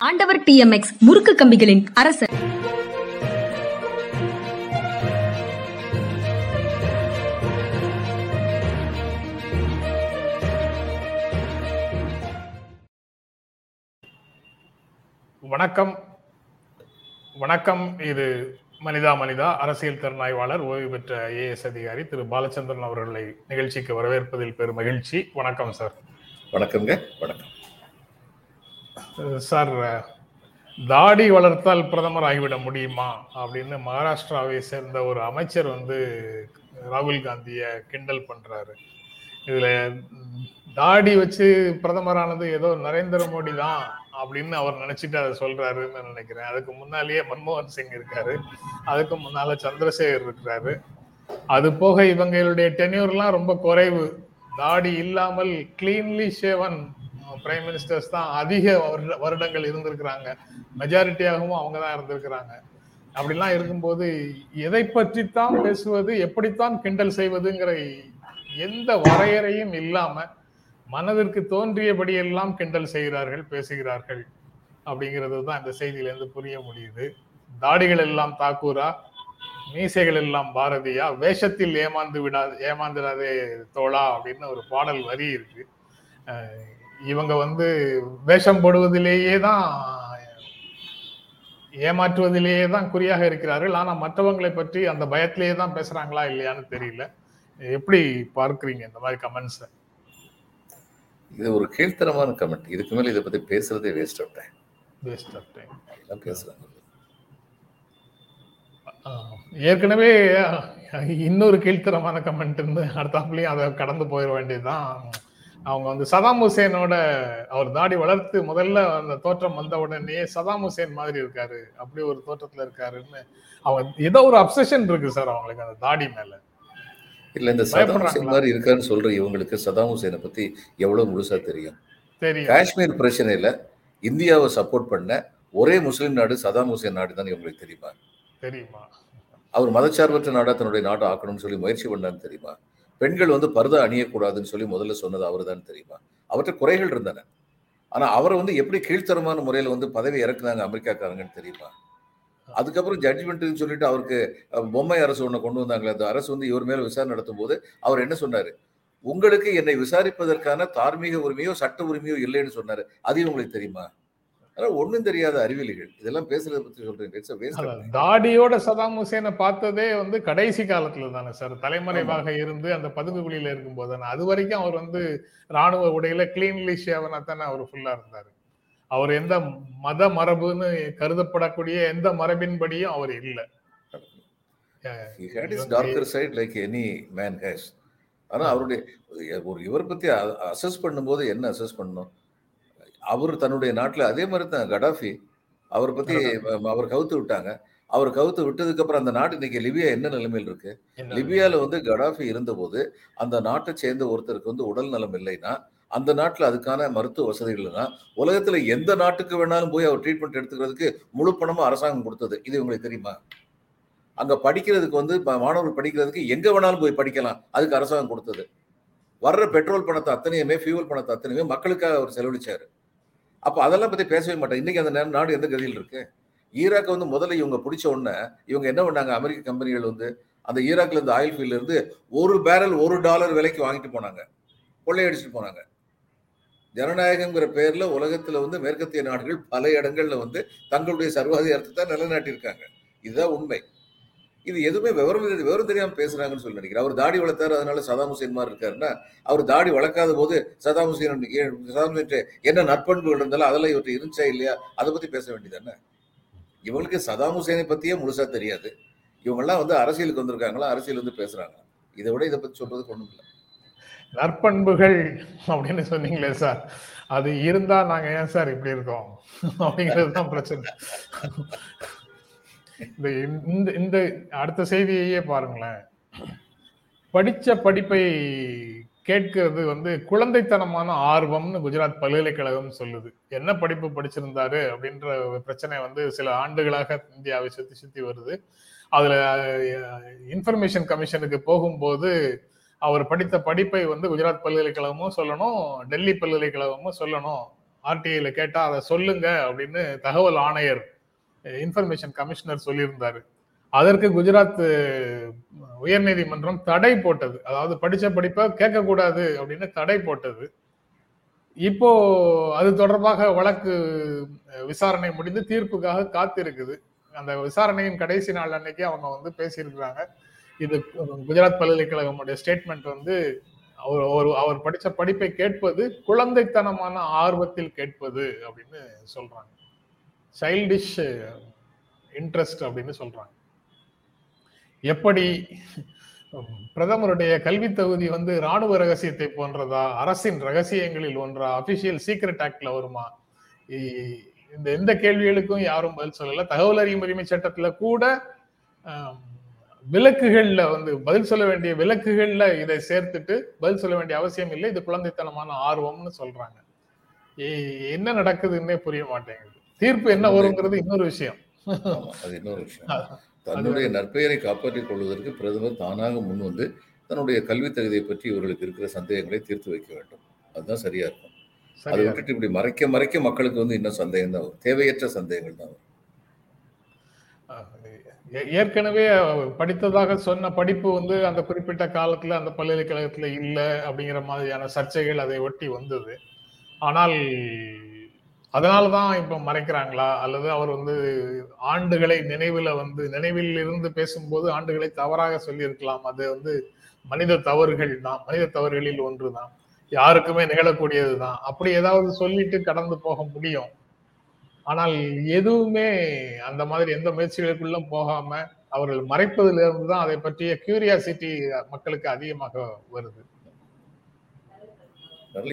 ஆண்டவர் டிஎம்எக்ஸ் முறுக்கு கம்பிகளின் அரசர் வணக்கம். வணக்கம். இது மனிதா மனிதா அரசியல் திறனாய்வாளர் ஓய்வு பெற்ற ஐஏஎஸ் அதிகாரி திரு பாலச்சந்திரன் அவர்களை நிகழ்ச்சிக்கு வரவேற்பதில் பெரும் மகிழ்ச்சி. வணக்கம் சார். வணக்கம்ங்க. வணக்கம். சார் தாடி வளர்த்தால் பிரதமர் ஆகிவிட முடியுமா? அப்படின்னு மகாராஷ்டிராவை சேர்ந்த ஒரு அமைச்சர் வந்து ராகுல் காந்தியை கிண்டல் பண்றாரு. இதுல தாடி வச்சு பிரதமரானது ஏதோ நரேந்திர மோடி தான் அப்படின்னு அவர் நினைச்சிட்டு அதை சொல்றாருன்னு நினைக்கிறேன். அதுக்கு முன்னாலேயே மன்மோகன் சிங் இருக்காரு. அதுக்கு முன்னால சந்திரசேகர் இருக்கிறாரு. அது போக இவங்களுடைய டென்யூர்லாம் ரொம்ப குறைவு. தாடி இல்லாமல் கிளீன்லி ஷேவன் பிரைம் மினிஸ்டர்ஸ் தான் அதிக வருட- வருடங்கள் இருந்திருக்கிறாங்க. மெஜாரிட்டியாகவும் அவங்க தான் இருந்திருக்கிறாங்க. அப்படிலாம் இருக்கும்போது எதை பற்றித்தான் பேசுவது எப்படித்தான் கிண்டல் செய்வதுங்கிற எந்த வரையறையும் இல்லாம மனதிற்கு தோன்றியபடி எல்லாம் கிண்டல் செய்கிறார்கள் பேசுகிறார்கள் அப்படிங்கிறது தான் இந்த செய்தியிலேருந்து புரிய முடியுது. தாடிகள் எல்லாம் தாக்கூரா? மீசைகள் எல்லாம் பாரதியா? வேஷத்தில் ஏமாந்து விடாது ஏமாந்துடாதே தோழா அப்படின்னு ஒரு பாடல் வரி இருக்கு. இவங்க வந்து வேஷம் போடுவதிலேயே தான் ஏமாற்றுவதிலேயே தான் குறியாக இருக்கிறார்கள். ஆனா மற்றவங்களை பற்றி அந்த பயத்திலேயே தான் பேசுறாங்களா இல்லையான்னு தெரியல. எப்படி பார்க்கறீங்க இந்த மாதிரி கமெண்ட்ஸ் இது ஒரு கீழ்த்தரமான கமெண்ட் இதுக்கு மேல இதை பத்தி பேசுறதே waste of time waste of time எல்லாம் பேசுறாங்க. ஏற்கனவே இன்னொரு கீழ்த்தரமான கமெண்ட் இருந்து அடுத்தாப்புலயும் அதை கடந்து போயிட வேண்டியதுதான். அவங்க வந்து சதாம் ஹுசேனோட அவர் தாடி வளர்த்து முதல்ல அந்த தோற்றம் வந்த உடனே சதாம் ஹுசேன் மாதிரி இருக்காரு அப்படி ஒரு தோற்றத்துல இருக்காருன்னு அவங்க ஏதோ ஒரு அப்சஷன் இருக்கு சார் அவங்களுக்கு அந்த தாடி மேல. இல்ல இந்த சதாம்? ஹுசேன் மாதிரி இருக்கான்னு சொல்ற இவங்களுக்கு சதாம் ஹுசேனை பத்தி எவ்வளவு முழுசா தெரியும்? தெரியும். காஷ்மீர் பிரச்சனையில இந்தியாவை சப்போர்ட் பண்ண ஒரே முஸ்லிம் நாடு சதாம் ஹுசேன் நாடு தான் இவங்களுக்கு தெரியுமா? தெரியுமா? அவர் மதச்சார்பற்ற நாடா தன்னுடைய நாட்டை ஆக்கணும்னு சொல்லி முயற்சி பண்ணான்னு தெரியுமா? பெண்கள் வந்து பர்தா அணியக்கூடாதுன்னு சொல்லி முதல்ல சொன்னது அவர் தான் தெரியுமா? அவற்ற குறைகள் இருந்தன. ஆனா அவரை வந்து எப்படி கீழ்த்தரமான முறையில வந்து பதவி இறக்குனாங்க அமெரிக்காக்காரங்கன்னு தெரியுமா? அதுக்கப்புறம் ஜட்ஜ்மெண்ட்டுன்னு சொல்லிட்டு அவருக்கு பொம்மை அரசு ஒண்ணு கொண்டு வந்தாங்களே அந்த அரசு வந்து இவர் மேல விசாரணை நடத்தும் போது அவர் என்ன சொன்னாரு? உங்களுக்கு என்னை விசாரிப்பதற்கான தார்மீக உரிமையோ சட்ட உரிமையோ இல்லைன்னு சொன்னாரு. அது உங்களுக்கு தெரியுமா? அதனால ஒண்ணும் தெரியாத அறிவிலிகள் இதெல்லாம் பேசுறதை பத்தி time. தாடியோட சதாம் ஹுசேனை பார்த்ததே வந்து கடைசி காலத்துல தானே சார். தலைமறைவாக இருந்து அந்த பதுங்கு குழியில இருக்கும்போது தானே அது வரைக்கும் அவர் வந்து ராணுவ உடையில கிளீன்லி ஷேவனா தானே அவர் ஃபுல்லா இருந்தாரு. அவர் எந்த மத மரபுன்னு கருதப்படக்கூடிய எந்த மரபின்படியும் அவர் இல்ல. He had his darker side like any man has. ஆனா அவருடைய ஒரு இவர் பத்தி அசஸ் பண்ணும்போது என்ன அசஸ் பண்ணணும்? அவர் தன்னுடைய நாட்டுல அதே மாதிரி தான் கடாஃபி அவர் பத்தி அவர் கவுத்து விட்டாங்க. அவர் கவுத்து விட்டதுக்கு அப்புறம் அந்த நாட்டு இன்னைக்கு லிபியா என்ன நிலைமையில் இருக்கு? லிபியால வந்து கடாஃபி இருந்தபோது அந்த நாட்டை சேர்ந்த ஒருத்தருக்கு வந்து உடல் நலம் இல்லைன்னா அந்த நாட்டுல அதுக்கான மருத்துவ வசதி இல்லைன்னா உலகத்துல எந்த நாட்டுக்கு வேணாலும் போய் அவர் ட்ரீட்மெண்ட் எடுத்துக்கிறதுக்கு முழு பணமும் அரசாங்கம் கொடுத்தது. இது உங்களுக்கு தெரியுமா? அங்க படிக்கிறதுக்கு வந்து மாணவர்கள் படிக்கிறதுக்கு எங்க வேணாலும் போய் படிக்கலாம். அதுக்கு அரசாங்கம் கொடுத்தது. வர்ற பெட்ரோல் பணத்தை அத்தனையுமே ஃபியூவல் பணத்தை அத்தனையுமே மக்களுக்காக அவர் செலவழிச்சாரு. அப்போ அதெல்லாம் பற்றி பேசவே மாட்டாங்க இன்னைக்கு அந்த நேரம் நாடு எந்த கதியில் இருக்கு? ஈராக்கை வந்து முதல்ல இவங்க பிடிச்ச உடனே இவங்க என்ன பண்ணாங்க? அமெரிக்க கம்பெனிகள் வந்து அந்த ஈராக்ல இருந்து ஆயில் ஃபீல்ட்ல இருந்து ஒரு பேரல் ஒரு டாலர் விலைக்கு வாங்கிட்டு போனாங்க. கொள்ளையடிச்சிட்டு போனாங்க. ஜனநாயகங்கிற பேர்ல உலகத்துல வந்து மேற்கத்திய நாடுகள் பல இடங்கள்ல வந்து தங்களுடைய சர்வாதிகாரத்தை தான் நிலைநாட்டியிருக்காங்க. இதுதான் உண்மை. இது எதுவுமே விவரம் விவரம் தெரியாம பேசுறாங்கன்னு சொல்லி நினைக்கிறேன். அவர் தாடி வளர்த்தாரு அதனால சதாம் ஹுசேன் மாதிரி இருக்காருன்னா அவர் தாடி வளர்க்காத போது சதாம் ஹுசேன் சதாம் ஹுசேன் என்ன நற்பண்புகள் இருந்தாலும் அதெல்லாம் இவற்றை இருந்துச்சா இல்லையா? அதை பத்தி பேச வேண்டியதானே இவங்களுக்கு சதாம் ஹுசேனை பத்தியே முழுசா தெரியாது. இவங்கெல்லாம் வந்து அரசியலுக்கு வந்திருக்காங்களா? அரசியல் வந்து பேசுறாங்க இதை விட இதை பத்தி சொல்றதுக்கு ஒண்ணும் இல்லை. நற்பண்புகள் அப்படின்னு சொன்னீங்களே சார். அது இருந்தா நாங்க ஏன் சார் இப்படி இருக்கோம்? அப்படிங்கிறது தான் பிரச்சனை. இந்த இந்த இந்த அடுத்த செய்தியையே பாருங்களேன். படிச்ச படிப்பை கேட்கிறது வந்து குழந்தைத்தனமான ஆர்வம்னு குஜராத் பல்கலைக்கழகம் சொல்லுது. என்ன படிப்பு படிச்சிருந்தாரு அப்படின்ற ஒரு பிரச்சனை வந்து சில ஆண்டுகளாக இந்தியாவை சுத்தி சுத்தி வருது. அதுல இன்ஃபர்மேஷன் கமிஷனுக்கு போகும்போது அவர் படித்த படிப்பை வந்து குஜராத் பல்கலைக்கழகமும் சொல்லணும் டெல்லி பல்கலைக்கழகமும் சொல்லணும். ஆர்டிஐல கேட்டா அதை சொல்லுங்க அப்படின்னு தகவல் ஆணையர் இன்ஃபர்மேஷன் கமிஷனர் சொல்லியிருந்தாரு. அதற்கு குஜராத் உயர் உயர்நீதிமன்றம் தடை போட்டது. அதாவது படிச்ச படிப்பை கேட்கக்கூடாது அப்படின்னு தடை போட்டது. இப்போ அது தொடர்பாக வழக்கு விசாரணை முடிந்து தீர்ப்புக்காக காத்திருக்குது. அந்த விசாரணையின் கடைசி நாள் அன்னைக்கு அவங்க வந்து பேசியிருக்கிறாங்க. இது குஜராத் பல்கலைக்கழகமுடைய ஸ்டேட்மெண்ட் வந்து அவர் ஒரு அவர் படித்த படிப்பை கேட்பது குழந்தைத்தனமான ஆர்வத்தில் கேட்பது அப்படின்னு சொல்றாங்க. சைல்டிஷ் இன்ட்ரெஸ்ட் uh, அப்படின்னு சொல்றாங்க. எப்படி? பிரதமருடைய கல்வி தகுதி வந்து ராணுவ ரகசியத்தை போன்றதா? அரசின் ரகசியங்களில் ஒன்றா? அபிஷியல் சீக்ரெட் ஆக்ட்ல வருமா? இந்த எந்த கேள்விகளுக்கும் யாரும் பதில் சொல்லல. தகவல் அறியும் உரிமை சட்டத்துல கூட ஆம், விலக்குகள்ல வந்து பதில் சொல்ல வேண்டிய விலக்குகள்ல இதை சேர்த்துட்டு பதில் சொல்ல வேண்டிய அவசியம் இல்லை. இது குழந்தைத்தனமான ஆர்வம்னு சொல்றாங்க. என்ன நடக்குதுன்னே புரிய மாட்டேங்குது. தீர்ப்பு என்ன வருங்கிறது இன்னொரு விஷயம். அது இன்னொரு விஷயம். தன்னுடைய நற்பெயரை காப்பாற்றிக் கொள்வதற்கு பிரதமர் தானாக முன் வந்து தன்னுடைய கல்வி தகுதியை பற்றி இவர்களுக்கு இருக்கிற சந்தேகங்களை தீர்த்து வைக்க வேண்டும். அதுதான் சரியா இருக்கும். அதை விட்டுட்டு இப்படி மறைக்க மறைக்க மக்களுக்கு வந்து இன்னும் சந்தேகம் தான் வரும். தேவையற்ற சந்தேகங்கள் தான் வரும். ஏற்கனவே படித்ததாக சொன்ன படிப்பு வந்து அந்த குறிப்பிட்ட காலத்துல அந்த பல்கலைக்கழகத்துல இல்ல அப்படிங்கிற மாதிரியான சர்ச்சைகள் அதை ஒட்டி வந்தது. ஆனால் அதனாலதான் இப்போ மறைக்கிறாங்களா? அல்லது அவர் வந்து ஆண்டுகளை நினைவில் வந்து நினைவில் இருந்து பேசும்போது ஆண்டுகளை தவறாக சொல்லியிருக்கலாம். அது வந்து மனித தவறுகள் தான். மனித தவறுகளில் ஒன்று தான் யாருக்குமே நிகழக்கூடியது தான் அப்படி ஏதாவது சொல்லிட்டு கடந்து போக முடியும். ஆனால் எதுவுமே அந்த மாதிரி எந்த முயற்சிகளுக்குள்ள போகாம அவர்கள் மறைப்பதிலிருந்து இருந்து தான் அதை பற்றிய கியூரியாசிட்டி மக்களுக்கு அதிகமாக வருது.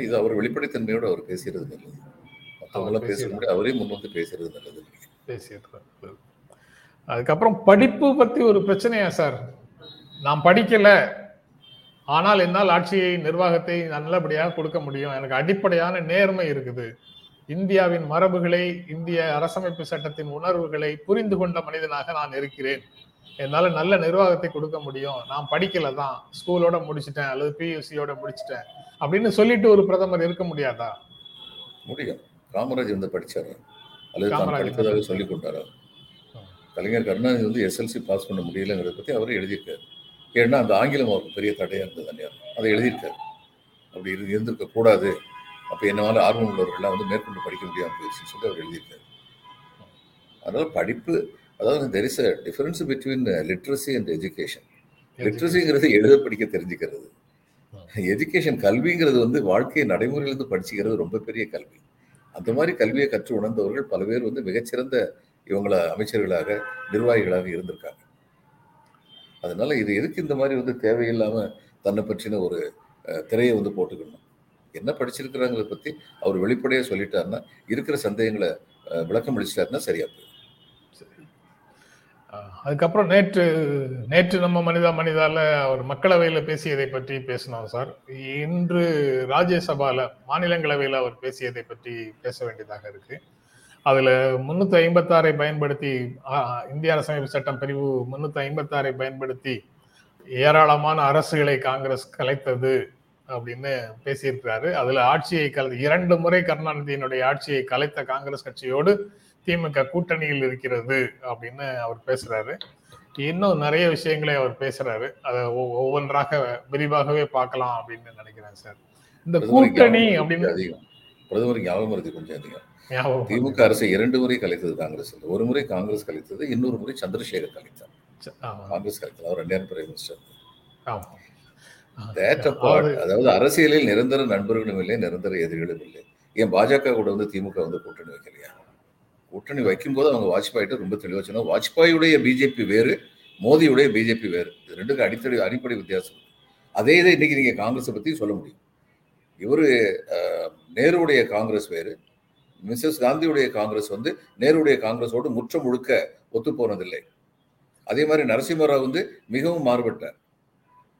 இது அவர் வெளிப்படைத்தன்மையோடு அவர் பேசுறது மற்றவங்களாம் பேசுற முன்னாடி அவரே முன் வந்து பேசுறது நல்லது. அதுக்கப்புறம் படிப்பு பத்தி ஒரு பிரச்சனையா சார்? நான் படிக்கல. ஆனால் என்னால் ஆட்சியை நிர்வாகத்தை நல்லபடியாக கொடுக்க முடியும். எனக்கு அடிப்படையான நேர்மை இருக்குது. இந்தியாவின் மரபுகளை இந்திய அரசமைப்பு சட்டத்தின் உணர்வுகளை புரிந்து கொண்ட மனிதனாக நான் இருக்கிறேன். என்னால நல்ல நிர்வாகத்தை கொடுக்க முடியும். நான் படிக்கல தான். ஸ்கூலோட முடிச்சிட்டேன். அல்லது பியூசியோட முடிச்சிட்டேன். அப்படின்னு சொல்லிட்டு ஒரு பிரதமர் இருக்க முடியாதா? முடியும். காமராஜ் வந்து படிச்சாரு. அல்லது தான் படித்ததாக சொல்லிக் கொண்டாரா? கலைஞர் கருணாநிதி வந்து எஸ்எல்சி பாஸ் பண்ண முடியலங்கிறத பத்தி அவரே எழுதியிருக்காரு. ஏன்னா அந்த ஆங்கிலம் அவருக்கு பெரிய தடையா இருந்தது அந்நியார் அதை எழுதியிருக்காரு. அப்படி இரு இருந்திருக்க கூடாது. அப்ப என்னவால ஆர்வம் உள்ளவர்கள்லாம் வந்து மேற்கொண்டு படிக்க முடியாம போயிடுச்சுன்னு சொல்லி அவர் எழுதியிருக்காரு. அதனால படிப்பு அதாவது there is a difference between literacy and education லிட்ரஸிங்கிறது எழுத படிக்க தெரிஞ்சுக்கிறது. எஜுகேஷன் கல்விங்கிறது வந்து வாழ்க்கையை நடைமுறையிலிருந்து படிச்சுக்கிறது ரொம்ப பெரிய கல்வி. அந்த மாதிரி கல்வியை கற்று உணர்ந்தவர்கள் பல பேர் வந்து மிகச்சிறந்த இவங்கள அமைச்சர்களாக நிர்வாகிகளாக இருந்திருக்காங்க. அதனால இது எதுக்கு இந்த மாதிரி வந்து தேவையில்லாம தன்னை பற்றின ஒரு அஹ், திரையை வந்து போட்டுக்கணும்? என்ன படிச்சிருக்கிறாங்கிறத பத்தி அவர் வெளிப்படையாக சொல்லிட்டாருன்னா இருக்கிற சந்தேகங்களை விளக்கம் அளிச்சிட்டாருன்னா சரியா போயிடும். அதுக்கப்புறம் நேற்று நேற்று நம்ம மனிதா மனிதால அவர் மக்களவையில பேசியதை பற்றி பேசினோம் சார். இன்று ராஜ்யசபால மாநிலங்களவையில அவர் பேசியதை பற்றி பேச வேண்டியதாக இருக்கு. அதுல முன்னூத்தி ஐம்பத்தாறை பயன்படுத்தி இந்திய அரசமைப்பு சட்டம் பிரிவு முன்னூத்தி ஐம்பத்தாறை பயன்படுத்தி ஏராளமான அரசுகளை காங்கிரஸ் கலைத்தது அப்படின்னு பேசியிருக்கிறாரு. அதுல ஆட்சியை கல இரண்டு முறை கருணாநிதியினுடைய ஆட்சியை கலைத்த காங்கிரஸ் கட்சியோடு திமுக கூட்டணியில் இருக்கிறது அப்படின்னு அவர் பேசுறாரு. இன்னும் நிறைய விஷயங்களை அவர் பேசுறாரு. அதை ஒவ்- ஒவ்வொன்றாக விரிவாகவே பார்க்கலாம் அப்படின்னு நினைக்கிறேன் சார். இந்த கூட்டணி அப்படின்னு அதிகம். பிரதமருக்கு ஞாபகம் மறதி கொஞ்சம் அதிகம். திமுக அரசை இரண்டு முறை கலைத்தது காங்கிரஸ் ஒரு முறை காங்கிரஸ் கலைத்தது இன்னொரு முறை சந்திரசேகர் கலைத்தார். காங்கிரஸ் கலைத்தது. அவர் ரெண்டாயிரம் பிரைம் மினிஸ்டர். அதாவது அரசியலில் நிரந்தர நண்பர்களும் இல்லை நிரந்தர எதிரிகளும் இல்லை. ஏன் பாஜக கூட வந்து திமுக வந்து கூட்டணி வைக்கலையா? கூட்டணி வைக்கும்போது அவங்க வாஜ்பாய்கிட்ட ரொம்ப தெளிவாக சொன்னாங்க. வாஜ்பாயுடைய பிஜேபி வேறு மோடியுடைய பிஜேபி வேறு. இது ரெண்டுக்கும் அடித்தடி அடிப்படை வித்தியாசம். அதே இதை இன்னைக்கு நீங்க காங்கிரஸை பத்தி சொல்ல முடியும். இவர் நேருடைய காங்கிரஸ் வேறு மிஸ்ஸஸ் காந்தியுடைய காங்கிரஸ் வந்து நேருடைய காங்கிரஸோடு முற்றம் முழுக்க ஒத்து போனதில்லை. அதே மாதிரி நரசிம்மராவ் வந்து மிகவும் மாறுபட்டார்.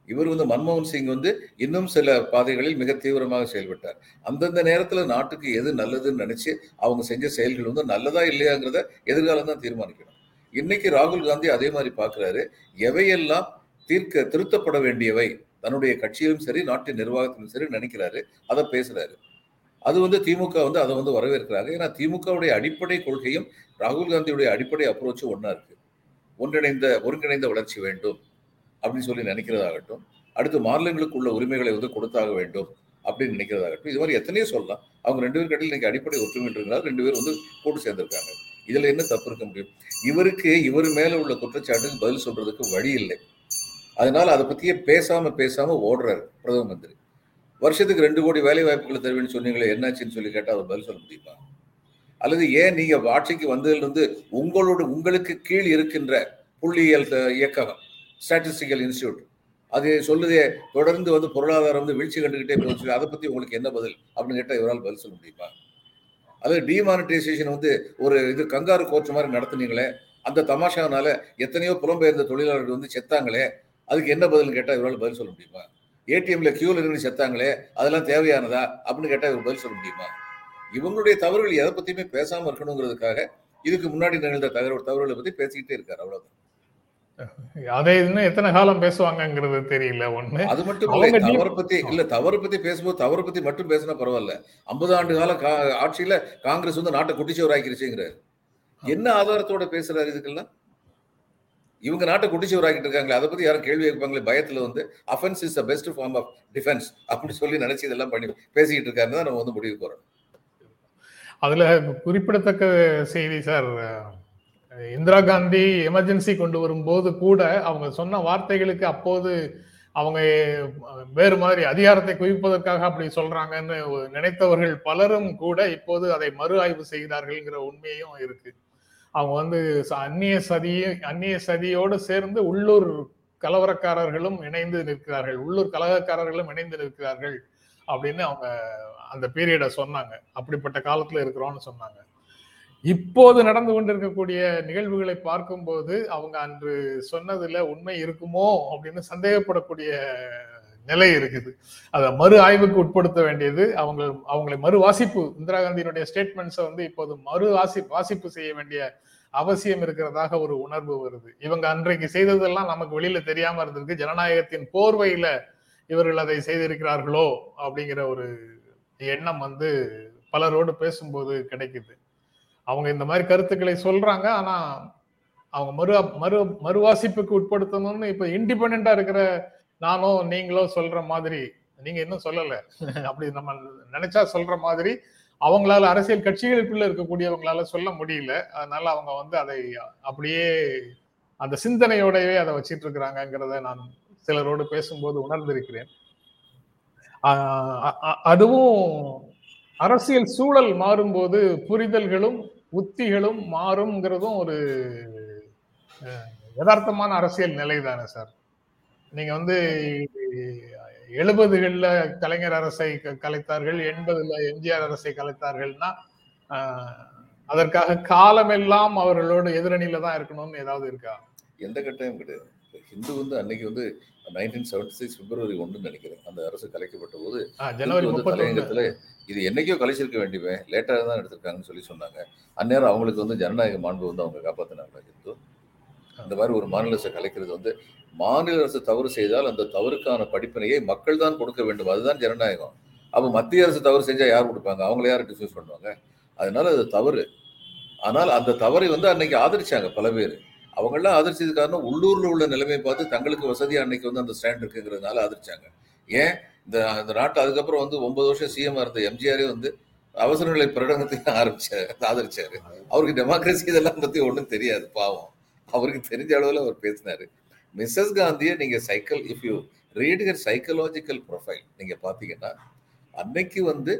இவர் வந்து மன்மோகன் சிங் வந்து இன்னும் சில பாதைகளில் மிக தீவிரமாக செயல்பட்டார். அந்தந்த நேரத்துல நாட்டுக்கு எது நல்லதுன்னு நினைச்சு அவங்க செஞ்ச செயல்கள் வந்து நல்லதா இல்லையாங்கிறத எதிர்காலம் தான் தீர்மானிக்கணும். இன்னைக்கு ராகுல் காந்தி அதே மாதிரி பார்க்குறாரு எவையெல்லாம் தீர்க்க திருத்தப்பட வேண்டியவை தன்னுடைய கட்சியிலும் சரி நாட்டின் நிர்வாகத்திலும் சரி நினைக்கிறாரு அதை பேசுறாரு. அது வந்து திமுக வந்து அதை வந்து வரவேற்கிறாங்க. ஏன்னா திமுகவுடைய அடிப்படை கொள்கையும் ராகுல் காந்தியுடைய அடிப்படை அப்ரோச்சும் ஒன்றா இருக்கு. ஒன்றிணைந்த ஒருங்கிணைந்த வளர்ச்சி வேண்டும். அப்படின்னு சொல்லி நினைக்கிறதாகட்டும் அடுத்து மாநிலங்களுக்கு உள்ள உரிமைகளை வந்து கொடுத்தாக வேண்டும் அப்படின்னு நினைக்கிறதாகட்டும் இது மாதிரி எத்தனையோ சொல்லலாம். அவங்க ரெண்டு பேரும் கடையில் இன்னைக்கு அடிப்படை ஒற்றுமை ரெண்டு பேர் வந்து கூட்டு சேர்ந்திருக்காங்க. இதில் என்ன தப்பு இருக்க முடியும்? இவருக்கு இவர் மேலே உள்ள குற்றச்சாட்டுக்கு பதில் சொல்றதுக்கு வழி இல்லை. அதனால அதை பற்றியே பேசாம பேசாம ஓடுறாரு பிரதம மந்திரி. வருஷத்துக்கு ரெண்டு கோடி வேலை வாய்ப்புகளை தருவேன்னு சொன்னீங்களே என்னாச்சுன்னு சொல்லி கேட்டால் அவர் பதில் சொல்ல முடியுமா? அல்லது ஏன் நீங்க ஆட்சிக்கு வந்ததிலிருந்து உங்களோட உங்களுக்கு கீழ் இருக்கின்ற புள்ளியியல் இயக்ககம் ஸ்டாட்டிஸ்டிக்கல் இன்ஸ்டியூட். அது சொல்லுதே தொடர்ந்து வந்து பொருளாதாரம் வந்து வீழ்ச்சி கண்டுகிட்டே போச்சு அதை பற்றி உங்களுக்கு என்ன பதில்? அப்படின்னு கேட்டால் இவரால் பதில் சொல்ல முடியுமா? அதாவது டிமானிட்டைசேஷன் வந்து ஒரு இது கங்காரு கோர்ட் மாதிரி நடத்துனீங்களே அந்த தமாஷானால எத்தனையோ புலம்பெயர்ந்த தொழிலாளர்கள் வந்து செத்தாங்களே அதுக்கு என்ன பதில் கேட்டா இவரால் பதில் சொல்ல முடியுமா? ஏடிஎம்ல கியூல இருந்து செத்தாங்களே அதெல்லாம் தேவையானதா? அப்படின்னு கேட்டால் இவர் பதில் சொல்ல முடியுமா? இவங்களுடைய தவறுகள் எதை பற்றியுமே பேசாமல் இருக்கணுங்கிறதுக்காக இதுக்கு முன்னாடி நிகழ்ந்த தகவல் தவறுகளை பற்றி பேசிக்கிட்டே இருக்கார் அவ்வளோதான் அதை இன்னும் எத்தனை காலம் பேசுவாங்கங்கிறது தெரியல ஒண்ணு. அது மட்டும் இல்லை தவறை பத்தி இல்ல தவறு பத்தி பேசும்போது தவறு பத்தி மட்டும் பேசினா பரவாயில்ல. ஐம்பது ஆண்டு கால ஆட்சியில காங்கிரஸ் வந்து நாட்டை குட்டிச்சவராக்கிருச்சுங்கிறாரு என்ன ஆதாரத்தோட பேசுறாரு இதுக்கெல்லாம்? இவங்க நாட்டை குட்டிச்சவராக்கிட்டு இருக்காங்களே அதை பத்தி யாரும் கேள்வி கேட்பாங்களே பயத்துல வந்து offence is the best form of defence அப்படி சொல்லி நினைச்சு இதெல்லாம் பண்ணி பேசிக்கிட்டு இருக்காருன்னு தான் நம்ம வந்து முடிவு போறோம். அதுல குறிப்பிடத்தக்க செய்தி சார் இந்திரா காந்தி எமர்ஜென்சி கொண்டு வரும்போது கூட அவங்க சொன்ன வார்த்தைகளுக்கு அப்போது அவங்க வேறு மாதிரி அதிகாரத்தை குவிப்பதற்காக அப்படி சொல்றாங்கன்னு நினைத்தவர்கள் பலரும் கூட இப்போது அதை மறு ஆய்வு செய்கிறார்கள்ங்கிற உண்மையும் இருக்கு. அவங்க வந்து ச- அந்நிய சதியை அந்நிய சதியோடு சேர்ந்து உள்ளூர் கலவரக்காரர்களும் இணைந்து நிற்கிறார்கள் உள்ளூர் கலகக்காரர்களும் இணைந்து நிற்கிறார்கள் அப்படின்னு அவங்க அந்த பீரியடை சொன்னாங்க. அப்படிப்பட்ட காலத்துல இருக்கிறோம்னு சொன்னாங்க. இப்போது நடந்து கொண்டிருக்கக்கூடிய நிகழ்வுகளை பார்க்கும்போது அவங்க அன்று சொன்னதுல உண்மை இருக்குமோ அப்படின்னு சந்தேகப்படக்கூடிய நிலை இருக்குது. அதை மறு ஆய்வுக்கு உட்படுத்த வேண்டியது அவங்க அவங்களை மறு வாசிப்பு இந்திரா காந்தியினுடைய ஸ்டேட்மெண்ட்ஸை வந்து இப்போது மறு வாசி வாசிப்பு செய்ய வேண்டிய அவசியம் இருக்கிறதாக ஒரு உணர்வு வருது. இவங்க அன்றைக்கு செய்ததெல்லாம் நமக்கு வெளியில தெரியாம இருந்திருக்கு. ஜனநாயகத்தின் போர்வையில இவர்கள் அதை செய்திருக்கிறார்களோ அப்படிங்கிற ஒரு எண்ணம் வந்து பலரோடு பேசும்போது கிடைக்குது. அவங்க இந்த மாதிரி கருத்துக்களை சொல்றாங்க. ஆனா அவங்க மறு மறு மறுவாசிப்புக்கு உட்படுத்தணும்னு இப்ப இண்டிபெண்டா இருக்கிற நானோ நீங்களோ சொல்ற மாதிரி நீங்க இன்னும் சொல்லல. அப்படி நம்ம நினைச்சா சொல்ற மாதிரி அவங்களால அரசியல் கட்சிகளுக்குள்ள இருக்கக்கூடியவங்களால சொல்ல முடியல. அதனால அவங்க வந்து அதை அப்படியே அந்த சிந்தனையோடவே அதை வச்சிட்டு இருக்கிறாங்கிறத நான் சிலரோடு பேசும்போது உணர்ந்திருக்கிறேன். அதுவும் அரசியல் சூழல் மாறும்போது புரிதல்களும் உத்திகளும் மாறும்ங்கிறதும் ஒரு யதார்த்தமான அரசியல் நிலை தானே சார். நீங்க வந்து எழுபதுகள்ல கலைஞர் அரசை க- கலைத்தார்கள் எண்பதுல எம்ஜிஆர் அரசை கலைத்தார்கள்னா ஆஹ், அதற்காக காலமெல்லாம் அவர்களோடு எதிரணியில தான் இருக்கணும்னு ஏதாவது இருக்கா? எந்த கட்டாயம் கிடையாது. ஹிந்து வந்து அன்னைக்கு வந்து நைன்டீன் செவன்டி சிக்ஸ் பிப்ரவரி ஒன்று நினைக்கிறேன். அந்த அரசு கலைக்கப்பட்ட போது ஜனவரி வந்து தலையங்கத்துல இது என்னைக்கோ கலைச்சிருக்க வேண்டியவன் லேட்டாக தான் எடுத்திருக்காங்கன்னு சொல்லி சொன்னாங்க. அந்நேரம் அவங்களுக்கு வந்து ஜனநாயக மாண்பு வந்து அவங்க காப்பாத்தினாங்க ஹிந்து? இந்த மாதிரி ஒரு மாநில அரசை கலைக்கிறது வந்து மாநில அரசு தவறு செய்தால் அந்த தவறுக்கான படிப்பினையை மக்கள் தான் கொடுக்க வேண்டும். அதுதான் ஜனநாயகம். அப்ப மத்திய அரசு தவறு செஞ்சா யார் கொடுப்பாங்க? அவங்கள யார் டிஸ்மிஸ் பண்ணுவாங்க? அதனால அது தவறு. ஆனால் அந்த தவறை வந்து அன்னைக்கு ஆதரிச்சாங்க பல பேர். அவங்கெல்லாம் ஆதரிச்சது காரணம்? உள்ளூரில் உள்ள நிலைமையை பார்த்து தங்களுக்கு வசதியாக அன்னைக்கு வந்து அந்த ஸ்டாண்ட் இருக்குங்கிறதுனால அதிர்ச்சாங்க ஏன்? இந்த இந்த நாட்டு அதுக்கப்புறம் வந்து ஒன்பது வருஷம் சிஎம் இருந்த எம்ஜிஆரே வந்து அவசர நிலை பிரகடனத்தையும் ஆரம்பிச்சாரு ஆதரிச்சாரு. அவருக்கு டெமோக்ரஸி இதெல்லாம் பத்தி ஒன்றும் தெரியாது பாவம். அவருக்கு தெரிஞ்ச அளவில் அவர் பேசினாரு. மிஸ்ஸஸ் காந்தியை நீங்க cycle if you read her psychological profile நீங்க பாத்தீங்கன்னா அன்னைக்கு வந்து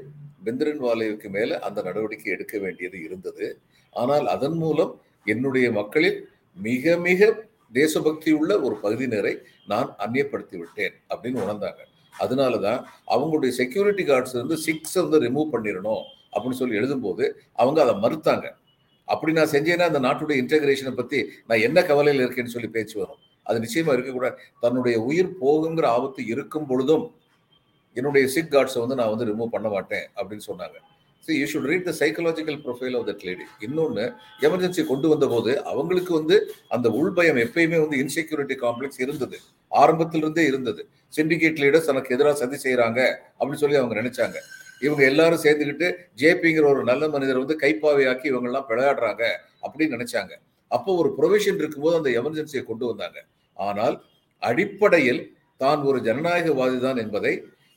பிந்திரன் வாலேவுக்கு மேல அந்த நடவடிக்கை எடுக்க வேண்டியது இருந்தது. ஆனால் அதன் மூலம் என்னுடைய மக்களில் மிக மிக தேசபக்தி உள்ள ஒரு பகுதியினரை நான் அந்நியப்படுத்தி விட்டேன் அப்படின்னு உணர்ந்தாங்க. அதனால தான் அவங்களுடைய செக்யூரிட்டி கார்ட்ஸ் வந்து சிக்ஸ் வந்து ரிமூவ் பண்ணிடணும் அப்படின்னு சொல்லி எழுதும்போது அவங்க அதை மறுத்தாங்க. அப்படி நான் செஞ்சேன்னா அந்த நாட்டுடைய இன்டகிரேஷனை பற்றி நான் என்ன கவலையில் இருக்கேன்னு சொல்லி பேச்சு வரும். அது நிச்சயமாக இருக்கக்கூடாது. தன்னுடைய உயிர் போகுங்கிற ஆபத்து இருக்கும் பொழுதும் என்னுடைய சிக் கார்ட்ஸை வந்து நான் வந்து ரிமூவ் பண்ண மாட்டேன் அப்படின்னு சொன்னாங்க. So you should read the psychological profile of that lady இன்னொன்று எமர்ஜென்சி கொண்டு வந்த போது அவங்களுக்கு வந்து அந்த உள்பயம் எப்பயுமே வந்து இன்செக்யூரிட்டி காம்ப்ளெக்ஸ் இருந்தது. ஆரம்பத்திலிருந்தே இருந்தது. சிண்டிகேட் லீடர்ஸ் தனக்கு எதிராக சதி செய்கிறாங்க அப்படின்னு சொல்லி அவங்க நினைச்சாங்க. இவங்க எல்லாரும் சேர்ந்துக்கிட்டு ஜேபிங்கிற ஒரு நல்ல மனிதர் வந்து கைப்பாவையாக்கி இவங்கெல்லாம் விளையாடுறாங்க அப்படின்னு நினைச்சாங்க. அப்போ ஒரு ப்ரொவிஷன் இருக்கும்போது அந்த எமர்ஜென்சியை கொண்டு வந்தாங்க. ஆனால் அடிப்படையில் தான் ஒரு ஜனநாயகவாதி தான் என்பதை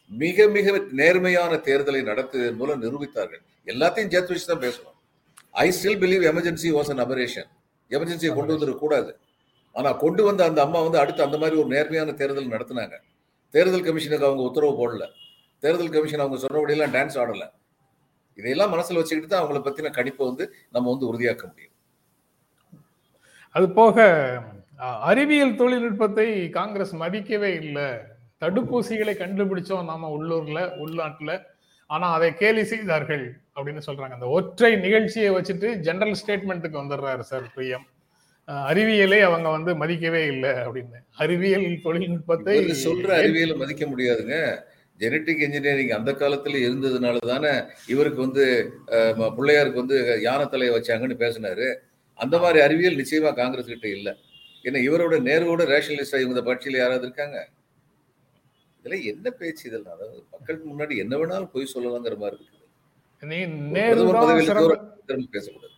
மிக மிக நேர்மையான தேர்தலை நடத்துவதன் மூலம் நிரூபித்தார்கள். எல்லாத்தையும் சேர்த்து வச்சு தான் பேசணும். I still believe emergency was an aberration எமர்ஜென்சியை கொண்டு வந்துடக் கூடாது ஆனா கொண்டு வந்த அந்த அம்மா வந்து அடுத்து அந்த மாதிரி ஒரு நேர்மையான தேர்தல் நடத்தினாங்க. தேர்தல் கமிஷனுக்கு அவங்க உத்தரவு போடல. தேர்தல் கமிஷன் அவங்க சொன்னபடியெல்லாம் டான்ஸ் ஆடல. இதையெல்லாம் மனசுல வச்சுக்கிட்டு தான் அவங்கள பத்தின கணிப்பை வந்து நம்ம வந்து உறுதியாக்க முடியும். அது போக அறிவியல் தொழில்நுட்பத்தை காங்கிரஸ் மதிக்கவே இல்லை. தடுப்பூசிகளை கண்டுபிடிச்சோம் நாம உள்ளூர்ல உள்நாட்டுல. ஆனா அதை கேலி செய்தார்கள் அப்படின்னு சொல்றாங்க. அந்த ஒற்றை நிகழ்ச்சியை வச்சுட்டு ஜெனரல் ஸ்டேட்மெண்ட்டுக்கு வந்துடுறாரு சார் பிஎம் அறிவியலை அவங்க வந்து மதிக்கவே இல்லை அப்படின்னு. அறிவியல் தொழில்நுட்பத்தை சொல்ற அறிவியலை மதிக்க முடியாதுங்க. ஜெனட்டிக் இன்ஜினியரிங் அந்த காலத்துல இருந்ததுனால தானே இவருக்கு வந்து பிள்ளையாருக்கு வந்து யானை தலையை வச்சாங்கன்னு பேசினாரு. அந்த மாதிரி அறிவியல் நிச்சயமா காங்கிரஸ் கிட்ட இல்ல. ஏன்னா இவரோட நேருவோட ரேஷனலிஸ்டா இவங்க பட்சியில யாராவது இருக்காங்க? இதெல்லாம் என்ன பேச்சு இதெல்லாம் அதாவது மக்களுக்கு முன்னாடி என்ன வேணாலும் போய் சொல்லலாங்கிற மாதிரி இருக்குது. பேசக்கூடாது.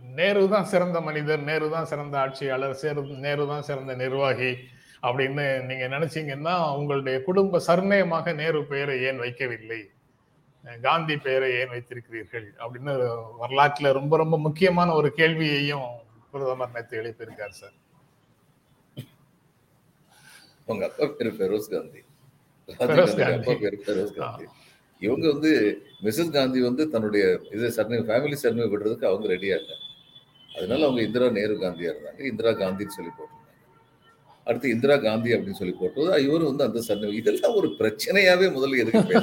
நேரு தான் சிறந்த மனிதர் நேரு தான் சிறந்த ஆட்சியாளர் சேரு- நேரு தான் சிறந்த நிர்வாகி அப்படின்னு நீங்க நினைச்சீங்கன்னா உங்களுடைய குடும்ப சர்ணயமாக நேரு பெயரை ஏன் வைக்கவில்லை? காந்தி பெயரை ஏன் வைத்திருக்கிறீர்கள்? அப்படின்னு வரலாற்றுல ரொம்ப ரொம்ப முக்கியமான ஒரு கேள்வியையும் பிரதமர் நேற்று எழுப்பியிருக்கார் சார். உங்க அப்பா பேரு ஃபெரோஸ் காந்தி. இவங்க வந்து மிஸ்ஸஸ் காந்தி வந்து தன்னுடைய இது சர்ணை ஃபேமிலி சர்ணை விடுறதுக்கு அவங்க ரெடியா இல்லை. அதனால அவங்க இந்திரா நேரு காந்தியா இருந்தாங்க. இந்திரா காந்தின்னு சொல்லி போட்டிருந்தாங்க. அடுத்து இந்திரா காந்தி அப்படின்னு சொல்லி போட்டது இவரு வந்து அந்த சர்ணை இதெல்லாம் ஒரு பிரச்சனையாவே முதல்ல எதுக்கு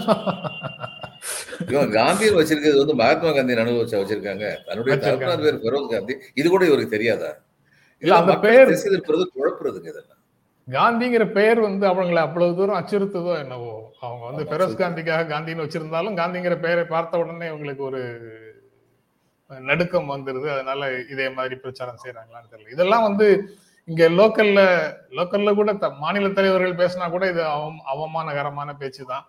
இவன் காந்தியை வச்சிருக்கிறது வந்து மகாத்மா காந்தி நடுவு வச்சு வச்சிருக்காங்க. தன்னுடைய. தகப்பனார் பேர் ஃபெரோஸ் காந்தி. இது கூட இவருக்கு தெரியாதா? இல்ல, அந்த திருப்புறது குழப்புறதுங்க இதெல்லாம். காந்திங்கிற பெயர் வந்து அவங்களை அவ்வளவு தூரம் அச்சுறுத்துதோ என்னவோ. அவங்க வந்து பெரோஸ். காந்திக்காக காந்தின்னு வச்சிருந்தாலும் காந்திங்கிற பெயரை பார்த்த உடனே இவங்களுக்கு ஒரு நடுக்கம் வந்துருது. அதனால இதே மாதிரி பிரச்சாரம் செய்யறாங்களான்னு தெரியல. இதெல்லாம் வந்து இங்க லோக்கல்ல லோக்கல்ல கூட மாநில தலைவர்கள் பேசினா கூட இது அவம் அவமானகரமான பேச்சு தான்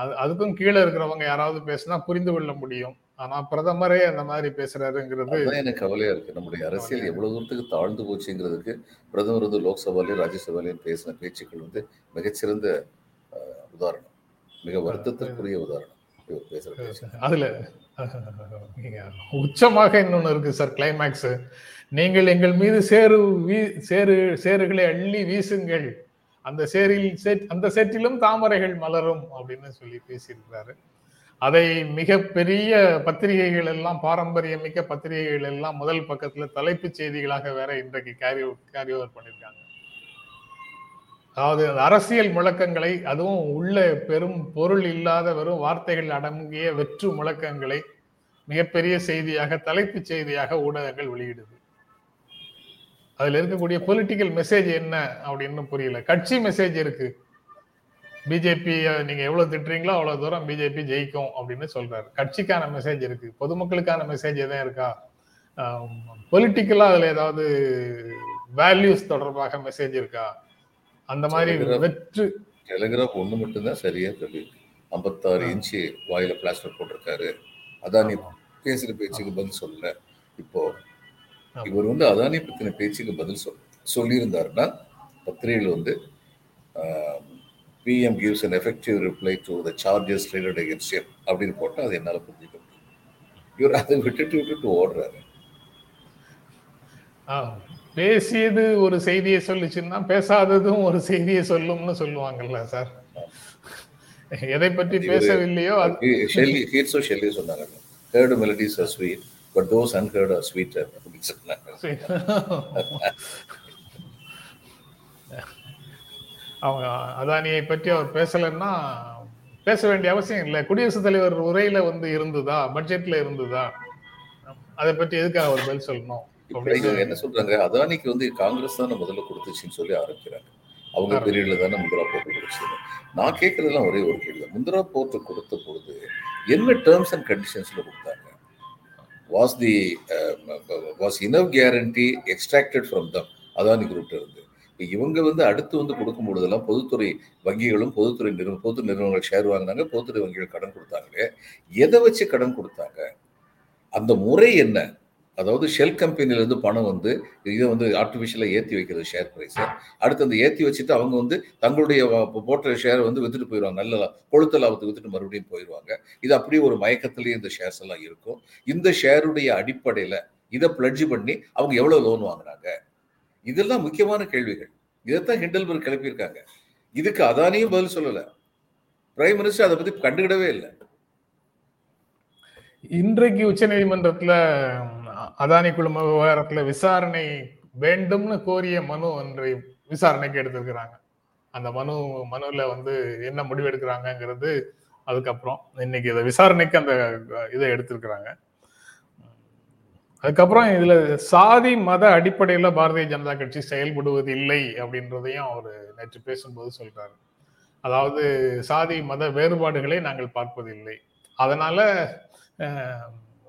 அது அதுக்கும் கீழே இருக்கிறவங்க யாராவது பேசினா புரிந்து கொள்ள முடியும். ஆனா பிரதமரே அந்த மாதிரி பேசுறாருங்கிறது எனக்கு கவலையா இருக்கு. நம்முடைய அரசியல் எவ்வளவு தூரத்துக்கு தாழ்ந்து போச்சுங்கிறதுக்கு பிரதமர் வந்து லோக்சபாலையும் ராஜ்யசபாலையும் பேசின பேச்சுக்கள் வந்து மிகச்சிறந்த உதாரணம். மிக வருத்தத்திற்குரிய உதாரணம். இவர் பேசுற அதுல உச்சமாக இன்னொன்னு இருக்கு சார் கிளைமேக்ஸ் நீங்கள் எங்கள் மீது சேறு வீ- சேறு சேறுகளை அள்ளி வீசுங்கள். அந்த சேரில் அந்த சேற்றிலும் தாமரைகள் மலரும் அப்படின்னு சொல்லி பேசியிருக்கிறாரு. அதை மிகப்பெரிய பத்திரிகைகள் எல்லாம் பாரம்பரியமிக்க பத்திரிகைகள் எல்லாம் முதல் பக்கத்துல தலைப்புச் செய்திகளாக வேற இன்றைக்கு கேரி கேரி ஓவர் பண்ணியிருக்காங்க. அதாவது அரசியல் முழக்கங்களை அதுவும் உள்ள பெரும் பொருள் இல்லாத வெறும் வார்த்தைகள் அடங்கிய வெற்று முழக்கங்களை மிகப்பெரிய செய்தியாக தலைப்புச் செய்தியாக ஊடகங்கள் வெளியிடுது. அதுல இருக்கக்கூடிய பொலிட்டிக்கல் மெசேஜ் என்ன அப்படின்னு புரியல. கட்சி மெசேஜ் இருக்கு. பிஜேபி நீங்க எவ்வளவு திட்டுறீங்களோ அவ்வளவு தூரம் பிஜேபி ஜெயிக்கும் அப்படின்னு சொல்றாரு. கட்சிக்கான மெசேஜ் இருக்கு. பொதுமக்களுக்கான மெசேஜ் எதுவும் இருக்கா? பொலிட்டிக்கலா அதுல ஏதாவது வேல்யூஸ் தொடர்பாக மெசேஜ் இருக்கா? அந்த மாதிரி. வெற்று டெலிகிராஃப் ஒண்ணு மட்டும்தான் சரியா சொல்லி ஐம்பத்தாறு இன்ச்சு வாயில பிளாஸ்டர் போட்டிருக்காரு. அதானி பேசுற பேச்சுக்கு பதில் சொல்லல. இப்போ. இவர் வந்து அதானி பத்தின பேச்சுக்கு பதில் சொல் சொல்லியிருந்தாருன்னா பத்திரிகையில் வந்து PM gives an effective reply to the charges stated against him. அப்படின்னு போட்டா அது என்னால புரிஞ்சுக்க முடியும். இவர் அதை விட்டுட்டு விட்டுட்டு ஓடுறாரு. பேசியது ஒரு செய்தியை சொல்லுச்சுன்னா பேசாததும் ஒரு செய்தியை சொல்லும்னு சொல்லுவாங்கல்ல சார். எதை பற்றி பேசவில்லையோ அது ஷெல்லி ஹீட்ஸோ ஷெல்லி சொன்னாங்க. Heard melodies are sweet but those unheard are sweeter அப்படின்னு சொன்னாங்க. அவங்க அதானியை பற்றி அவர் பேசலைன்னா பேச வேண்டிய அவசியம் இல்லை. குடியரசுத் தலைவர் உரையில வந்து இருந்ததா? பட்ஜெட்ல இருந்ததா? அதை பற்றி எதுக்காக அவர் பதில் சொல்லணும்? என்ன சொல்றாங்க? அதானிக்கு வந்து காங்கிரஸ் தானே முதல்ல கொடுத்துச்சுன்னு சொல்லி ஆரம்பிக்கிறாங்க. அவங்க பீரியட்ல தானே முந்திரா போட்டு கொடுத்தது. நான் கேட்கறதெல்லாம் ஒரே ஒரு கேள்வி முந்திரா போட்டு கொடுத்த பொழுது என்ன டேர்ம்ஸ் அண்ட் கண்டிஷன்ஸ்ல கொடுத்தாங்க? Was the was enough guarantee extracted from them Adani குரூப்ல இருந்து. இவங்க வந்து அடுத்து வந்து கொடுக்கும் பொழுதெல்லாம் பொதுத்துறை வங்கிகளும் பொதுத்துறை நிறுவனம் பொதுத்துறை நிறுவனங்கள் ஷேர் வாங்கினாங்க பொதுத்துறை வங்கிகள் கடன் கொடுத்தாங்க எதை வச்சு கடன் கொடுத்தாங்க? அந்த முறை என்ன? அதாவது ஷெல் கம்பெனிலேருந்து பணம் வந்து இதை வந்து ஆர்டிஃபிஷியலாக ஏற்றி வைக்கிறது ஷேர் ப்ரைஸை அடுத்து அந்த ஏற்றி வச்சுட்டு அவங்க வந்து தங்களுடைய போட்ட ஷேரை வந்து வித்துட்டு போயிடுவாங்க. நல்ல லா- கொழுத்த வித்துட்டு மறுபடியும் போயிடுவாங்க. இது அப்படியே ஒரு மயக்கத்திலேயே இந்த ஷேர்ஸ் எல்லாம் இருக்கும். இந்த ஷேருடைய அடிப்படையில் இதை பிளட்ஜ் பண்ணி அவங்க எவ்வளோ லோன் வாங்குறாங்க இதெல்லாம் முக்கியமான கேள்விகள். இதைத்தான் ஹிண்டல்பர்க் கிளப்பியிருக்காங்க. இதுக்கு அதானியும் பதில் சொல்லலை. பிரைம் மினிஸ்டர் அதை பற்றி கண்டுக்கிடவே இல்லை. இன்றைக்கு உச்சநீதிமன்றத்துல அதானி குழும விவகாரத்துல விசாரணை வேண்டும்னு கோரிய மனு ஒன்றை விசாரணைக்கு எடுத்திருக்கிறாங்க. அந்த மனு மனுல வந்து என்ன முடிவு எடுக்கிறாங்கங்கிறது அதுக்கப்புறம் இன்னைக்கு இதை விசாரணைக்கு அந்த இதை எடுத்திருக்கிறாங்க. அதுக்கப்புறம் இதுல சாதி மத அடிப்படையில பாரதிய ஜனதா கட்சி செயல்படுவது இல்லை அப்படின்றதையும் அவர் நேற்று பேசும்போது சொல்றாரு. அதாவது சாதி மத வேறுபாடுகளை நாங்கள் பார்ப்பதில்லை. அதனால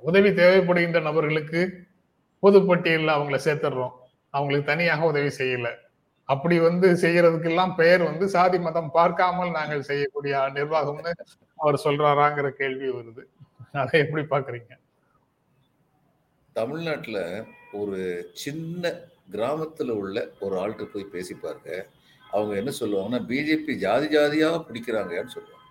உதவி தேவைப்படுகின்ற நபர்களுக்கு பொதுப்பட்டியலில் அவங்கள சேர்த்துடுறோம். அவங்களுக்கு தனியாக உதவி செய்யலை. அப்படி வந்து செய்யறதுக்கெல்லாம் பெயர் வந்து சாதி மதம் பார்க்காமல் நாங்கள் செய்யக்கூடிய நிர்வாகம்னு அவர் சொல்றாராங்கிற கேள்வி வருது. அதை எப்படி பாக்குறீங்க தமிழ்நாட்டில் ஒரு சின்ன கிராமத்தில் உள்ள ஒரு ஆள்கிட்ட போய் பேசி பாருங்க. அவங்க என்ன சொல்லுவாங்கன்னா பிஜேபி ஜாதி ஜாதியாக பிடிக்கிறாங்கன்னு சொல்லுவாங்க.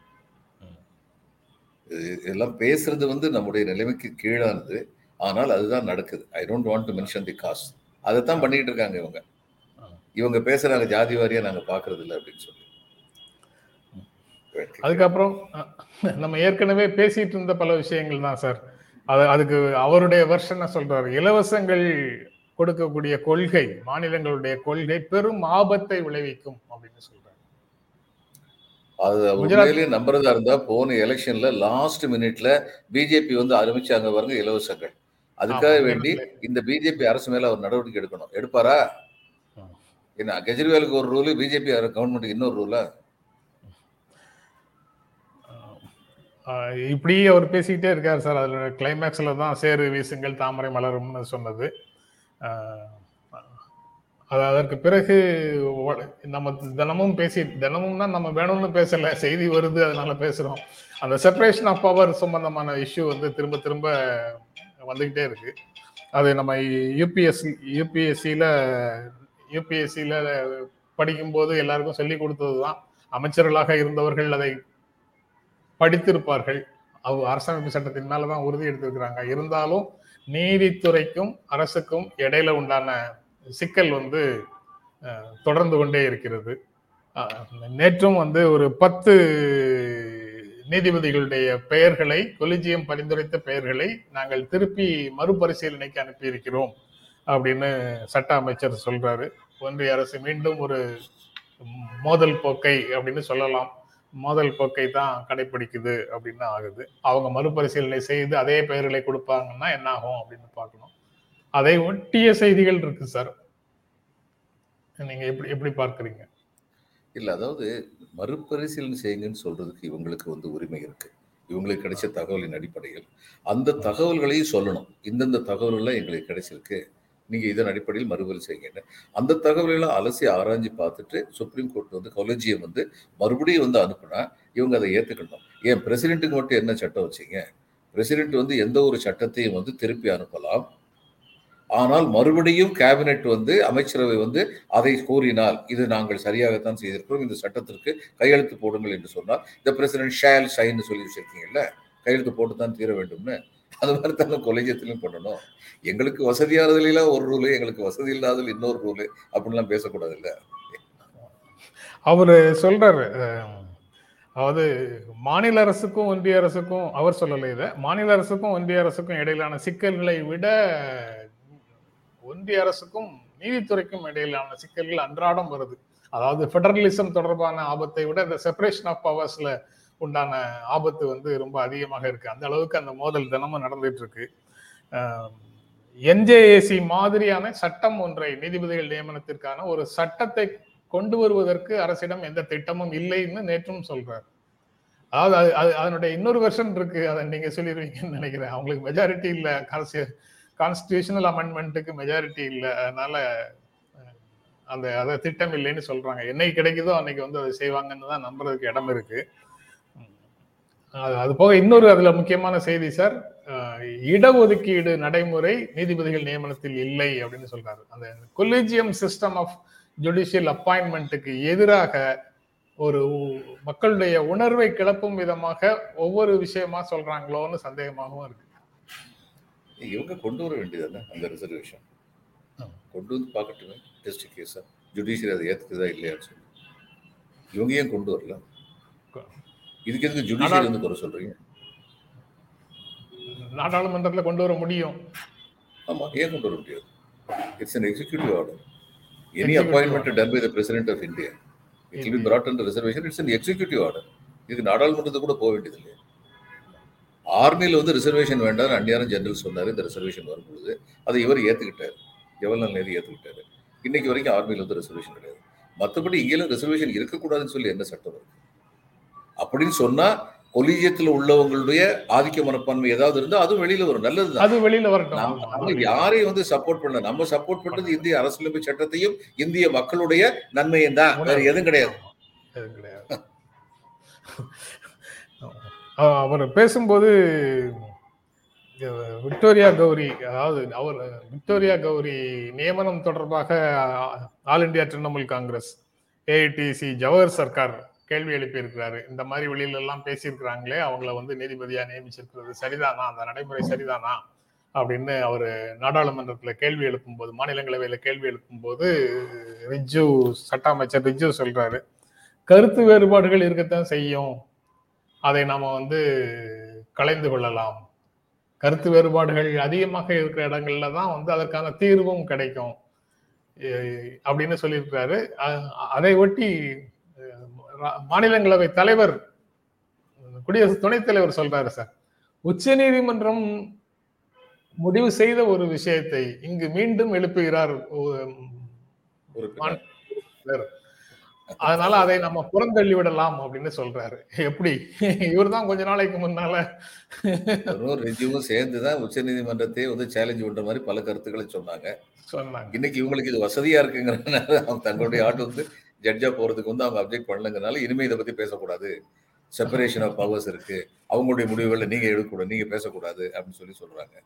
இது- இதெல்லாம் பேசுறது வந்து நம்முடைய நிலைமைக்கு கீழானது. ஆனால் அதுதான் நடக்குது. I don't want to mention the cause அதைத்தான் பண்ணிக்கிட்டு இருக்காங்க இவங்க. இவங்க பேசுறாங்க ஜாதி வாரியா நாங்க பாக்குறது இல்லை அப்படின்னு சொல்லி. அதுக்கப்புறம் நம்ம ஏற்கனவே பேசிட்டு இருந்த பல விஷயங்கள் தான் சார். அது அதுக்கு அவருடைய வெர்ஷனை சொல்றாரு. இலவசங்கள் கொடுக்கக்கூடிய கொள்கை மாநிலங்களுடைய கொள்கை பெரும் ஆபத்தை விளைவிக்கும் அப்படின்னு சொல்றாரு. அது உண்மையிலேயே நம்புறதா இருந்தா போன எலெக்ஷன்ல லாஸ்ட் மினிட்ல பிஜேபி வந்து ஆரம்பிச்சாங்க பாருங்க இலவசங்கள். அதுக்காக வேண்டி. இந்த பிஜேபி அரசு மேல அவர் நடவடிக்கை எடுக்கணும். எடுப்பாரா. என்ன கெஜ்ரிவாலுக்கு ஒரு ரூல் பிஜேபி கவர்மெண்ட் இன்னொரு ரூலா இப்படியே அவர் பேசிக்கிட்டே இருக்கார் சார். அதில் கிளைமேக்ஸில் தான் சேரு வீசுங்கள் தாமரை மலரும்னு சொன்னது. அது அதற்கு பிறகு நம்ம தினமும் பேசி தினமும் தான் நம்ம வேணும்னு பேசல. செய்தி வருது அதனால பேசுகிறோம் அந்த செப்பரேஷன் ஆஃப் பவர் சம்பந்தமான இஷ்யூ வந்து திரும்ப திரும்ப வந்துக்கிட்டே இருக்கு. அது நம்ம யூபிஎஸ்சி யூபிஎஸ்சியில் யூபிஎஸ்சியில் படிக்கும்போது எல்லாருக்கும் சொல்லி கொடுத்தது தான் அமைச்சர்களாக இருந்தவர்கள் அதை படித்திருப்பார்கள். அவ அரசமைப்பு சட்டத்தினால தான் உறுதி எடுத்திருக்கிறாங்க. இருந்தாலும் நீதித்துறைக்கும் அரசுக்கும் இடையில உண்டான சிக்கல் வந்து தொடர்ந்து கொண்டே இருக்கிறது. நேற்றும் வந்து ஒரு பத்து நீதிபதிகளுடைய பெயர்களை கொலிஜியம் பரிந்துரைத்த பெயர்களை நாங்கள் திருப்பி மறுபரிசீலனைக்கு அனுப்பியிருக்கிறோம் அப்படின்னு சட்ட அமைச்சர் சொல்றாரு. ஒன்றிய அரசு மீண்டும் ஒரு மோதல் போக்கை அப்படின்னு சொல்லலாம். மோதல் போக்கை தான் கடைபிடிக்குது அப்படின்னு ஆகுது. அவங்க மறுபரிசீலனை செய்து அதே பெயர்களை கொடுப்பாங்கன்னா என்ன ஆகும் அப்படின்னு பார்க்கணும். அதை ஒட்டிய செய்திகள் இருக்கு சார். நீங்க எப்படி எப்படி பார்க்குறீங்க? இல்லை அதாவது மறுபரிசீலனை செய்யுங்கன்னு சொல்றதுக்கு இவங்களுக்கு வந்து உரிமை இருக்கு. இவங்களுக்கு கிடைச்ச தகவலின் அடிப்படையில். அந்த தகவல்களையும் சொல்லணும். இந்தந்த தகவல்கள்லாம் எங்களுக்கு கிடைச்சிருக்கு. நீங்கள் இதன் அடிப்படையில் மறுபரிசீலனை அந்த தகவல்களை அலசி ஆராய்ஞ்சு பார்த்துட்டு சுப்ரீம் கோர்ட் வந்து கொலஜியம் வந்து மறுபடியும் வந்து அனுப்புனா இவங்க அதை ஏற்றுக்கணும் ஏன்? பிரசிடென்ட்டுக்கு மட்டும் என்ன சட்டம் வச்சீங்க? பிரசிடென்ட் வந்து எந்த ஒரு சட்டத்தையும் வந்து திருப்பி அனுப்பலாம். ஆனால் மறுபடியும் கேபினெட் வந்து அமைச்சரவை வந்து அதை கூறினால் இது நாங்கள் சரியாகத்தான் செய்திருக்கிறோம் இந்த சட்டத்திற்கு கையெழுத்து போடுங்கள் என்று சொன்னால் இந்த பிரசிடென்ட் ஷேல் ஷைன்னு சொல்லி வச்சிருக்கீங்கல்ல கையெழுத்து போட்டு தான் தீர வேண்டும்னு. அது மாதிரி தானே கொலேஜியத்திலையும் பண்ணணும். எங்களுக்கு வசதியானதுலாம் ஒரு ரூலு எங்களுக்கு வசதி இல்லாததில் இன்னொரு ரூலு அப்படின்லாம் பேசக்கூடாது இல்லை அவரு சொல்றாரு அதாவது மாநில அரசுக்கும் ஒன்றிய அரசுக்கும் அவர் சொல்லலை இதை மாநில அரசுக்கும் ஒன்றிய அரசுக்கும் இடையிலான சிக்கல்களை விட ஒன்றிய அரசுக்கும் நீதித்துறைக்கும் இடையிலான சிக்கல்கள் அன்றாடம் வருது. அதாவது ஃபெடரலிசம் தொடர்பான ஆபத்தை விட இந்த செப்பரேஷன் ஆஃப் பவர்ஸ்ல உண்டான ஆபத்து வந்து ரொம்ப அதிகமாக இருக்கு. அந்த அளவுக்கு அந்த மோதல் தினமும் நடந்துட்டு இருக்கு. என்ஜேஏசி மாதிரியான சட்டம் ஒன்றை நீதிபதிகள் நியமனத்திற்கான ஒரு சட்டத்தை கொண்டு வருவதற்கு அரசிடம் எந்த திட்டமும் இல்லைன்னு நேற்றும் சொல்றார். அதாவது அது- அது அதனுடைய இன்னொரு வெர்ஷன் இருக்கு. அதை நீங்க சொல்லிடுவீங்கன்னு நினைக்கிறேன். அவங்களுக்கு மெஜாரிட்டி இல்லை. இல்ல கான்ஸ்டியூஷனல் அமெண்ட்மெண்ட்டுக்கு மெஜாரிட்டி இல்லை. அதனால அந்த அதை திட்டம் இல்லைன்னு சொல்றாங்க. என்னைக்கு கிடைக்குதோ அன்னைக்கு வந்து அதை செய்வாங்கன்னு தான் நம்புறதுக்கு இடம் இருக்கு. அது- போக இன்னொரு அதுல முக்கியமான செய்தி சார். இடஒதுக்கீடு நடைமுறை நீதிபதிகள் நியமனத்தில் இல்லை அப்படின்னு சொல்றாரு. அந்த கொலிஜியம் சிஸ்டம் ஆஃப் ஜுடிஷியல் அப்பாயின்மெண்ட்டுக்கு எதிராக ஒரு மக்களுடைய உணர்வை கிளப்பும் விதமாக ஒவ்வொரு விஷயமா சொல்றாங்களோன்னு சந்தேகமாகவும் இருக்கு. இவங்க கொண்டு வர வேண்டியதானே அந்த ரிசர்வேஷன். கொண்டு வந்து பார்க்கட்டுமே டெஸ்ட் கேஸா ஜுடிஷியரி அதை ஏத்துக்குதா இல்லையான்னு சொல்லி. இவங்க ஏன் கொண்டு வரல? இதுக்கு எதுக்கு ஜுடிஷியரி வந்து குறை சொல்றீங்க? நாடாளுமன்றத்துல கொண்டு வர முடியும். ஆமா ஏன் கொண்டு வர முடியாது? It's an executive order any appointment done by the president of India it be brought under reservation it's an executive order இதுக்கு நாடாளுமன்றத்துக்கு கூட போக வேண்டியது இல்லையா. ஆர்மியில் வந்து ரிசர்வேஷன் வேண்டாம் அந்நியாரம் ஜெனரல் சொன்னாரு. இந்த ரிசர்வேஷன் வரும்பொழுது அதை இவர் ஏத்துக்கிட்டாரு. ஜவஹர்லால் நேரு ஏத்துக்கிட்டாரு. இன்னைக்கு வரைக்கும் ஆர்மியில் வந்து ரிசர்வேஷன் கிடையாது. மற்றபடி இங்கெல்லாம் ரிசர்வேஷன் இருக்கக்கூடாதுன்னு சொல்லி என்ன சட்டம் இருக்கு? அப்படின்னு சொன்னா கொலீஜியத்தில் உள்ளவங்களுடைய ஆதிக்க மனப்பான்மை ஏதாவது இருந்தா அதுவும் வெளியில வரும். நல்லதுதான் அது வெளியில வரட்டும். நம்ம யாரையும் வந்து சப்போர்ட் பண்ணல. நம்ம சப்போர்ட் பண்றது இந்திய அரசியலமைப்பு சட்டத்தையும் இந்திய மக்களுடைய நன்மையும் தான். வேற எதுவும் கிடையாது. அவர் பேசும்போது விக்டோரியா கௌரி அதாவது அவர் விக்டோரியா கௌரி நியமனம் தொடர்பாக All India Trinamool Congress AITC Jawhar Sircar கேள்வி எழுப்பியிருக்கிறாரு. இந்த மாதிரி வெளியில எல்லாம் பேசியிருக்கிறாங்களே அவங்கள வந்து நீதிபதியா நியமிச்சிருக்கிறது சரிதானா? அந்த நடைமுறை சரிதானா? அப்படின்னு அவர் நாடாளுமன்றத்துல கேள்வி எழுப்பும்போது மாநிலங்களவையில கேள்வி எழுப்பும்போது ரிஜு சட்ட அமைச்சர் ரிஜு சொல்றாரு. கருத்து வேறுபாடுகள் இருக்கத்தான் செய்யும். அதை நாம வந்து கலைந்து கொள்ளலாம். கருத்து வேறுபாடுகள் அதிகமாக இருக்கிற இடங்கள்ல தான் வந்து அதற்கான தீர்வும் கிடைக்கும். அப்படின்னு சொல்லியிருக்கிறாரு. அதை ஒட்டி மாநிலங்களவை தலைவர் குடியரசு துணைத் தலைவர் சொல்றாரு சார். உச்ச நீதிமன்றம் முடிவு செய்த ஒரு விஷயத்தை இங்கு மீண்டும் எழுப்புகிறார் அதனால அதை நம்ம புறந்தள்ளி விடலாம் அப்படின்னு சொல்றாரு. எப்படி? இவர்தான் கொஞ்ச நாளைக்கு முன்னால. ஒரு ரெஜிமும் சேர்ந்து தான் உச்சநீதிமன்றத்தை வந்து சேலஞ்ச் பண்ற மாதிரி பல கருத்துக்களை சொன்னாங்க. சொன்னாங்க. இன்னைக்கு இவங்களுக்கு இது வசதியா இருக்குங்கிறதுனால அவங்க தங்களுடைய ஆட்டு வந்து ஜட்ஜா போறதுக்கு வந்து அவங்க அப்ஜெக்ட் பண்ணலங்கிறனால இனிமே இதை பத்தி பேசக்கூடாது. செப்பரேஷன் ஆஃப் பவர்ஸ் இருக்கு. அவங்களுடைய முடிவுகளை நீங்க எடுக்கக்கூடாது நீங்க பேசக்கூடாது அப்படின்னு சொல்லி சொல்றாங்க.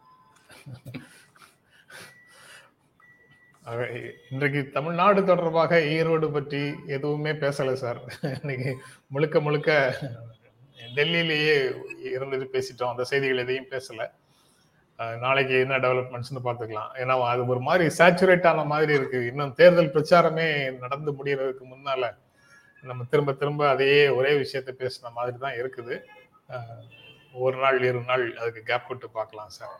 இன்றைக்கு தமிழ்நாடு தொடர்பாக ஈரோடு பற்றி எதுவுமே பேசல சார். இன்னைக்கு முழுக்க முழுக்க டெல்லியிலேயே இருந்துட்டு பேசிட்டோம். அந்த செய்திகள் எதையும் பேசலை. நாளைக்கு என்ன டெவலப்மெண்ட்ஸ்னு பார்த்துக்கலாம். ஏன்னா அது ஒரு மாதிரி சேச்சுரேட் ஆன மாதிரி இருக்கு. இன்னும் தேர்தல் பிரச்சாரமே நடந்து முடியறதுக்கு முன்னால நம்ம திரும்ப திரும்ப அதையே ஒரே விஷயத்தை பேசின மாதிரி தான் இருக்குது. ஒரு நாள் இரு நாள் அதுக்கு கேப் விட்டு பார்க்கலாம் சார்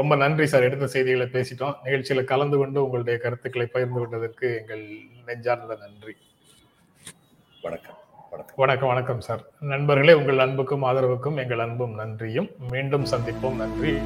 ரொம்ப நன்றி சார் எடுத்த செய்திகளை பேசிட்டோம். நிகழ்ச்சியில் கலந்து கொண்டு உங்களுடைய கருத்துக்களை பகிர்ந்து கொண்டதற்கு எங்கள் நெஞ்சார்ந்த நன்றி. வணக்கம். வணக்கம். வணக்கம் சார். நண்பர்களே உங்கள் அன்புக்கும் ஆதரவுக்கும் எங்கள் அன்பும் நன்றியும். மீண்டும் சந்திப்போம். நன்றி.